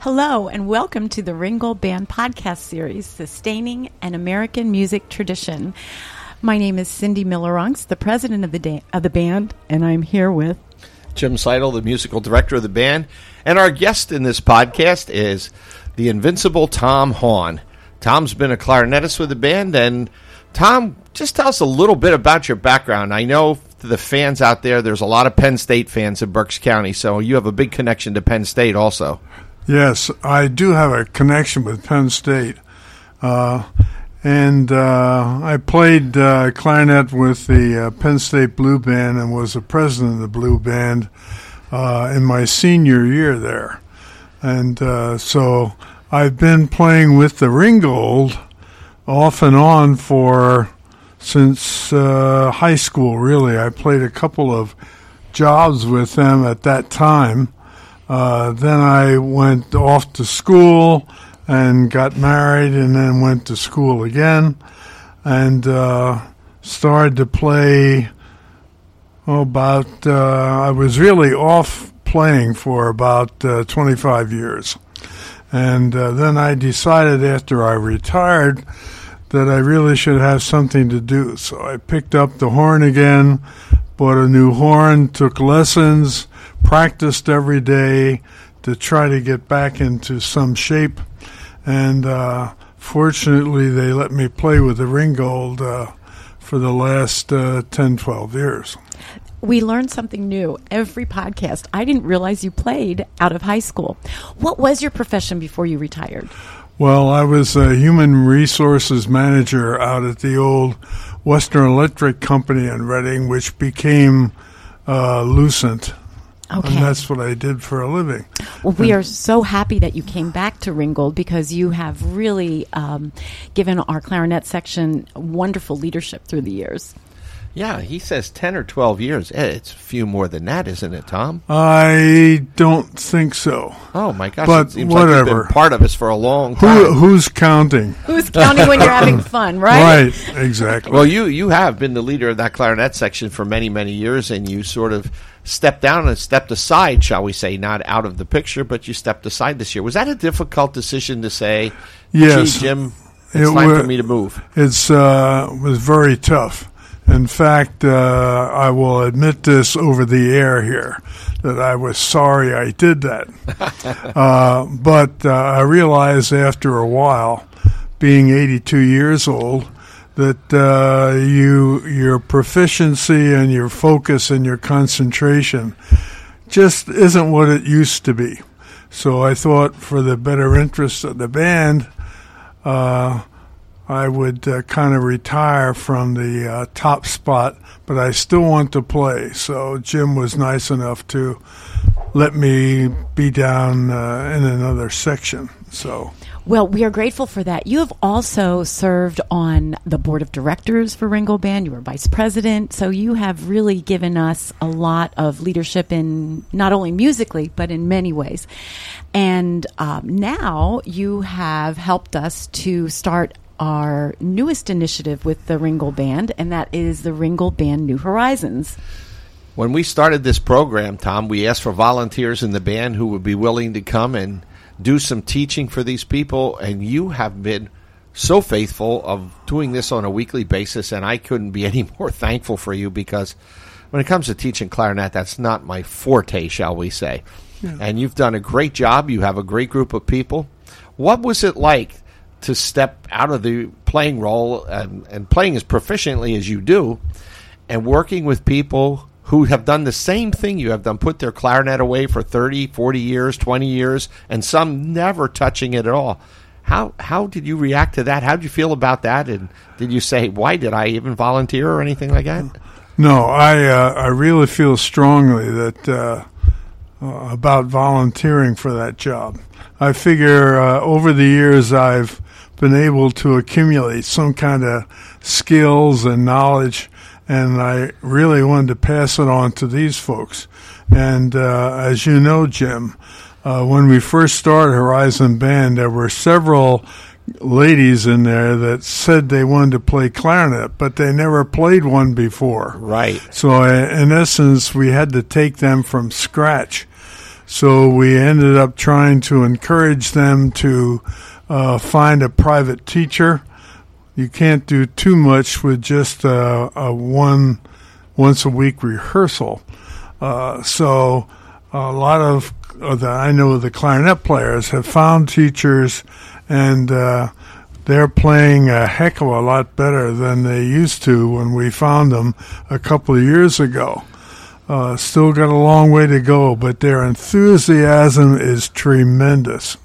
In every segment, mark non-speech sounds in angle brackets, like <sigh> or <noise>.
Hello, and welcome to the Ringgold Band podcast series, Sustaining an American Music Tradition. My name is Cindy Miller-Unks, the president of the, da- of the band, and I'm here with Jim Seidel, the musical director of the band. And our guest in this podcast is the invincible Tom Hahn. Tom's been a clarinetist with the band, and Tom, just tell us a little bit about your background. I know the fans out there, there's a lot of Penn State fans in Berks County, so you have a big connection to Penn State also. Yes, I do have a connection with Penn State. Uh, and uh, I played uh, clarinet with the uh, Penn State Blue Band and was the president of the Blue Band uh, in my senior year there. And uh, so I've been playing with the Ringgold off and on for since high school, really. I played a couple of jobs with them at that time. Uh, then I went off to school and got married, and then went to school again, and uh, started to play. Oh, about uh, I was really off playing for about uh, 25 years, and then I decided after I retired that I really should have something to do. So I picked up the horn again, bought a new horn, took lessons practiced every day to try to get back into some shape. And uh, fortunately, they let me play with the Ringgold uh, for the last uh, 10, 12 years. We learn something new every podcast. I didn't realize you played out of high school. What was your profession before you retired? Well, I was a human resources manager out at the old Western Electric Company in Reading, which became uh, Lucent Okay. And that's what I did for a living. Well, we are so happy that you came back to Ringgold because you have really um, given our clarinet section wonderful leadership through the years. Yeah, he says 10 or 12 years. Eh, it's a few more than that, isn't it, Tom? I don't think so. Oh, my gosh. But it seems whatever. Like you've been part of us for a long time. Who, who's counting? Who's counting when you're <laughs> having fun, right? Right, exactly. Well, you, you have been the leader of that clarinet section for many, many years, and you sort of stepped down and stepped aside, shall we say, not out of the picture, but you stepped aside this year. Was that a difficult decision to say, yes. Gee, Jim, it's it time wa- for me to move? It's uh, was very tough. In fact, uh, I will admit this over the air here that I was sorry I did that. <laughs> uh, but uh, I realized after a while, being 82 years old, that uh, you your proficiency and your focus and your concentration just isn't what it used to be. So I thought, for the better interest of the band, uh, I would uh, kind of retire from the uh, top spot, but I still want to play. So Jim was nice enough to let me be down uh, in another section. So. Well, we are grateful for that. You have also served on the board of directors for Ringgold Band. You were vice president. So you have really given us a lot of leadership in not only musically, but in many ways. And um, now you have helped us to start our newest initiative with the Ringgold Band, and that is the Ringgold Band New Horizons. When we started this program, Tom, we asked for volunteers in the band who would be willing to come and do some teaching for these people, and you have been so faithful of doing this on a weekly basis, and I couldn't be <laughs> any more thankful for you because when it comes to teaching clarinet, that's not my forte, shall we say. Yeah. And you've done a great job. You have a great group of people. What was it like to step out of the playing role and, and playing as proficiently as you do and working with people who have done the same thing you have done, put their clarinet away for 30, 40 years, 20 years, and some never touching it at all. How how did you react to that? How did you feel about that? And did you say, "Why did I even volunteer?" or anything like that? No, I uh, I really feel strongly that uh, uh, about volunteering for that job. I figure uh, over the years I've been able to accumulate some kind of skills and knowledge and I really wanted to pass it on to these folks. And uh, as you know, Jim, uh, when we first started Horizon Band, there were several ladies in there that said they wanted to play clarinet, but they never played one before. Right. So, uh, in essence, we had to take them from scratch. So we ended up trying to encourage them to uh, find a private teacher. You can't do too much with just a, a one once a week rehearsal. Uh, so a lot of the I know the clarinet players have found teachers, and uh, they're playing a heck of a lot better than they used to when we found them a couple of years ago. Uh, still got a long way to go, but their enthusiasm is tremendous.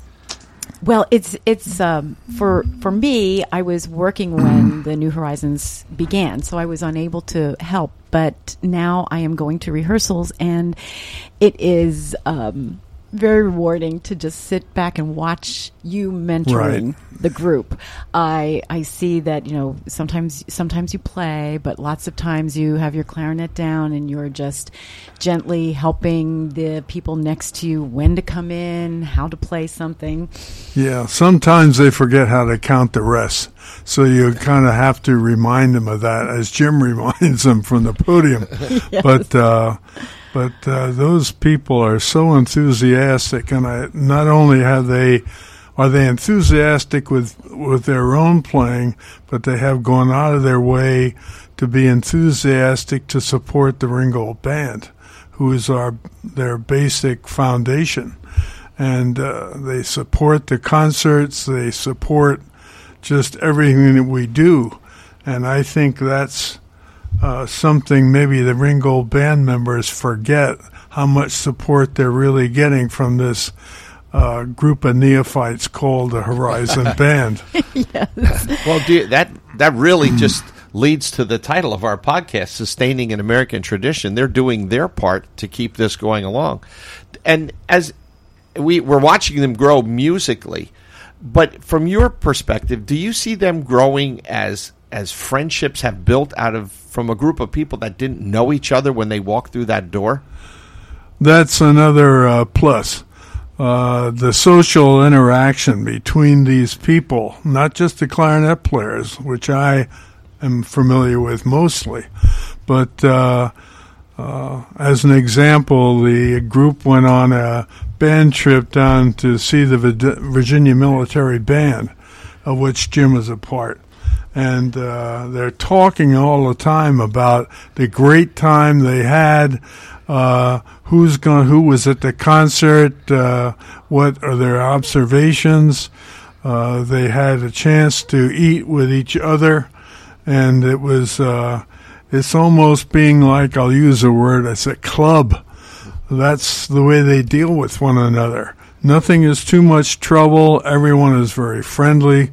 Well, it's it's um, for for me. I was working when <clears throat> the New Horizons began, so I was unable to help. But now I am going to rehearsals, and it is um, very rewarding to just sit back and watch you mentoring Right. the group. I I see that you know sometimes sometimes you play, but lots of times you have your clarinet down and you're just gently helping the people next to you when to come in, how to play something. Yeah, sometimes they forget how to count the rest. So you kind of have to remind them of that, as Jim <laughs> reminds them from the podium. <laughs> But uh, but uh, those people are so enthusiastic, and I, not only have they are they enthusiastic with with their own playing, but they have gone out of their way to be enthusiastic to support the Ringgold Band, who is our their basic foundation and uh, they support the concerts. They support just everything that we do, and I think that's uh, something maybe the Ringgold band members forget how much support they're really getting from this uh, group of neophytes called the Horizon <laughs> Band. <laughs> Well, do you, that that really just leads to the title of our podcast, "Sustaining an American Tradition." They're doing their part to keep this going along, and as we we're watching them grow musically, but from your perspective, do you see them growing as as friendships have built out of from a group of people that didn't know each other when they walked through that door? That's another uh, plus. Uh, the social interaction between these people, not just the clarinet players, which I am familiar with mostly, but uh, uh, as an example, the group went on a band trip down to see the Virginia Military Band, of which Jim was a part and uh, they're talking all the time about the great time they had. Uh, who's going? Who was at the concert? Uh, what are their observations? Uh, they had a chance to eat with each other, and it was. Uh, it's almost being like I'll use a word. It's a club. That's the way they deal with one another. Nothing is too much trouble. Everyone is very friendly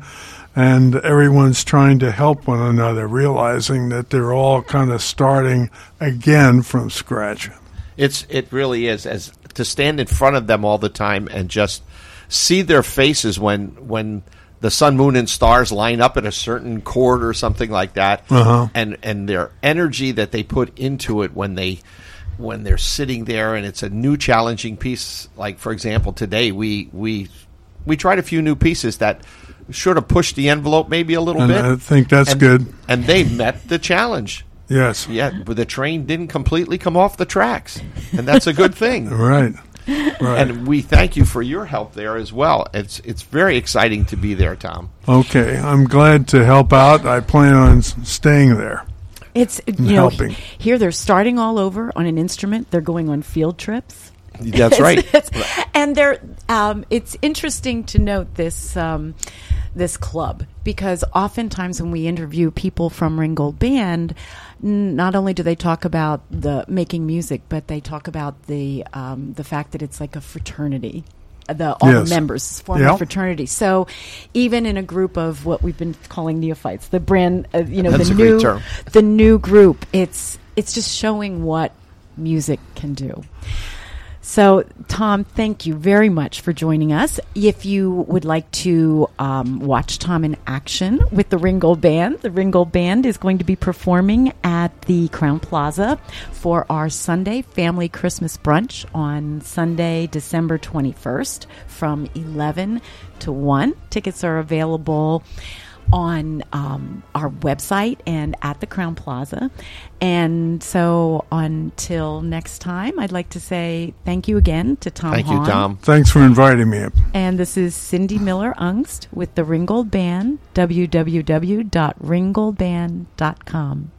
and everyone's trying to help one another, realizing that they're all kind of starting again from scratch. It's it really is as to stand in front of them all the time and just see their faces when when the sun, moon, and stars line up in a certain chord or something like that, Uh-huh. and and their energy that they put into it when they when they're sitting there and it's a new challenging piece. Like for example, today we we we tried a few new pieces that sort of pushed the envelope maybe a little And bit. I think that's and, good. and they met the challenge. Yes. Yeah, but the train didn't completely come off the tracks, and that's a good thing. <laughs> Right. Right. And we thank you for your help there as well. It's it's very exciting to be there, Tom. okay. I'm glad to help out. I plan on staying there. It's you know helping. here they're starting all over on an instrument. They're going on field trips. That's right. <laughs> It's- and they're um, it's interesting to note this um, this club because oftentimes when we interview people from Ringgold Band, not only do they talk about the making music, but they talk about the um, the fact that it's like a fraternity. The all Yes. the members form Yep. a fraternity. So even in a group of what we've been calling neophytes, the brand, uh, you know, That's the new the new group, it's it's just showing what music can do. So, Tom, thank you very much for joining us. If you would like to um, watch Tom in action with the Ringgold Band, the Ringgold Band is going to be performing at the Crowne Plaza for our Sunday family Christmas brunch on Sunday, December 21st from 11 to 1. Tickets are available on um, our website and at the Crowne Plaza. And so until next time, I'd like to say thank you again to Tom Thank you, Tom. Thanks for inviting me. And this is Cindy Miller Ungst with the Ringgold Band, www.ringgoldband.com.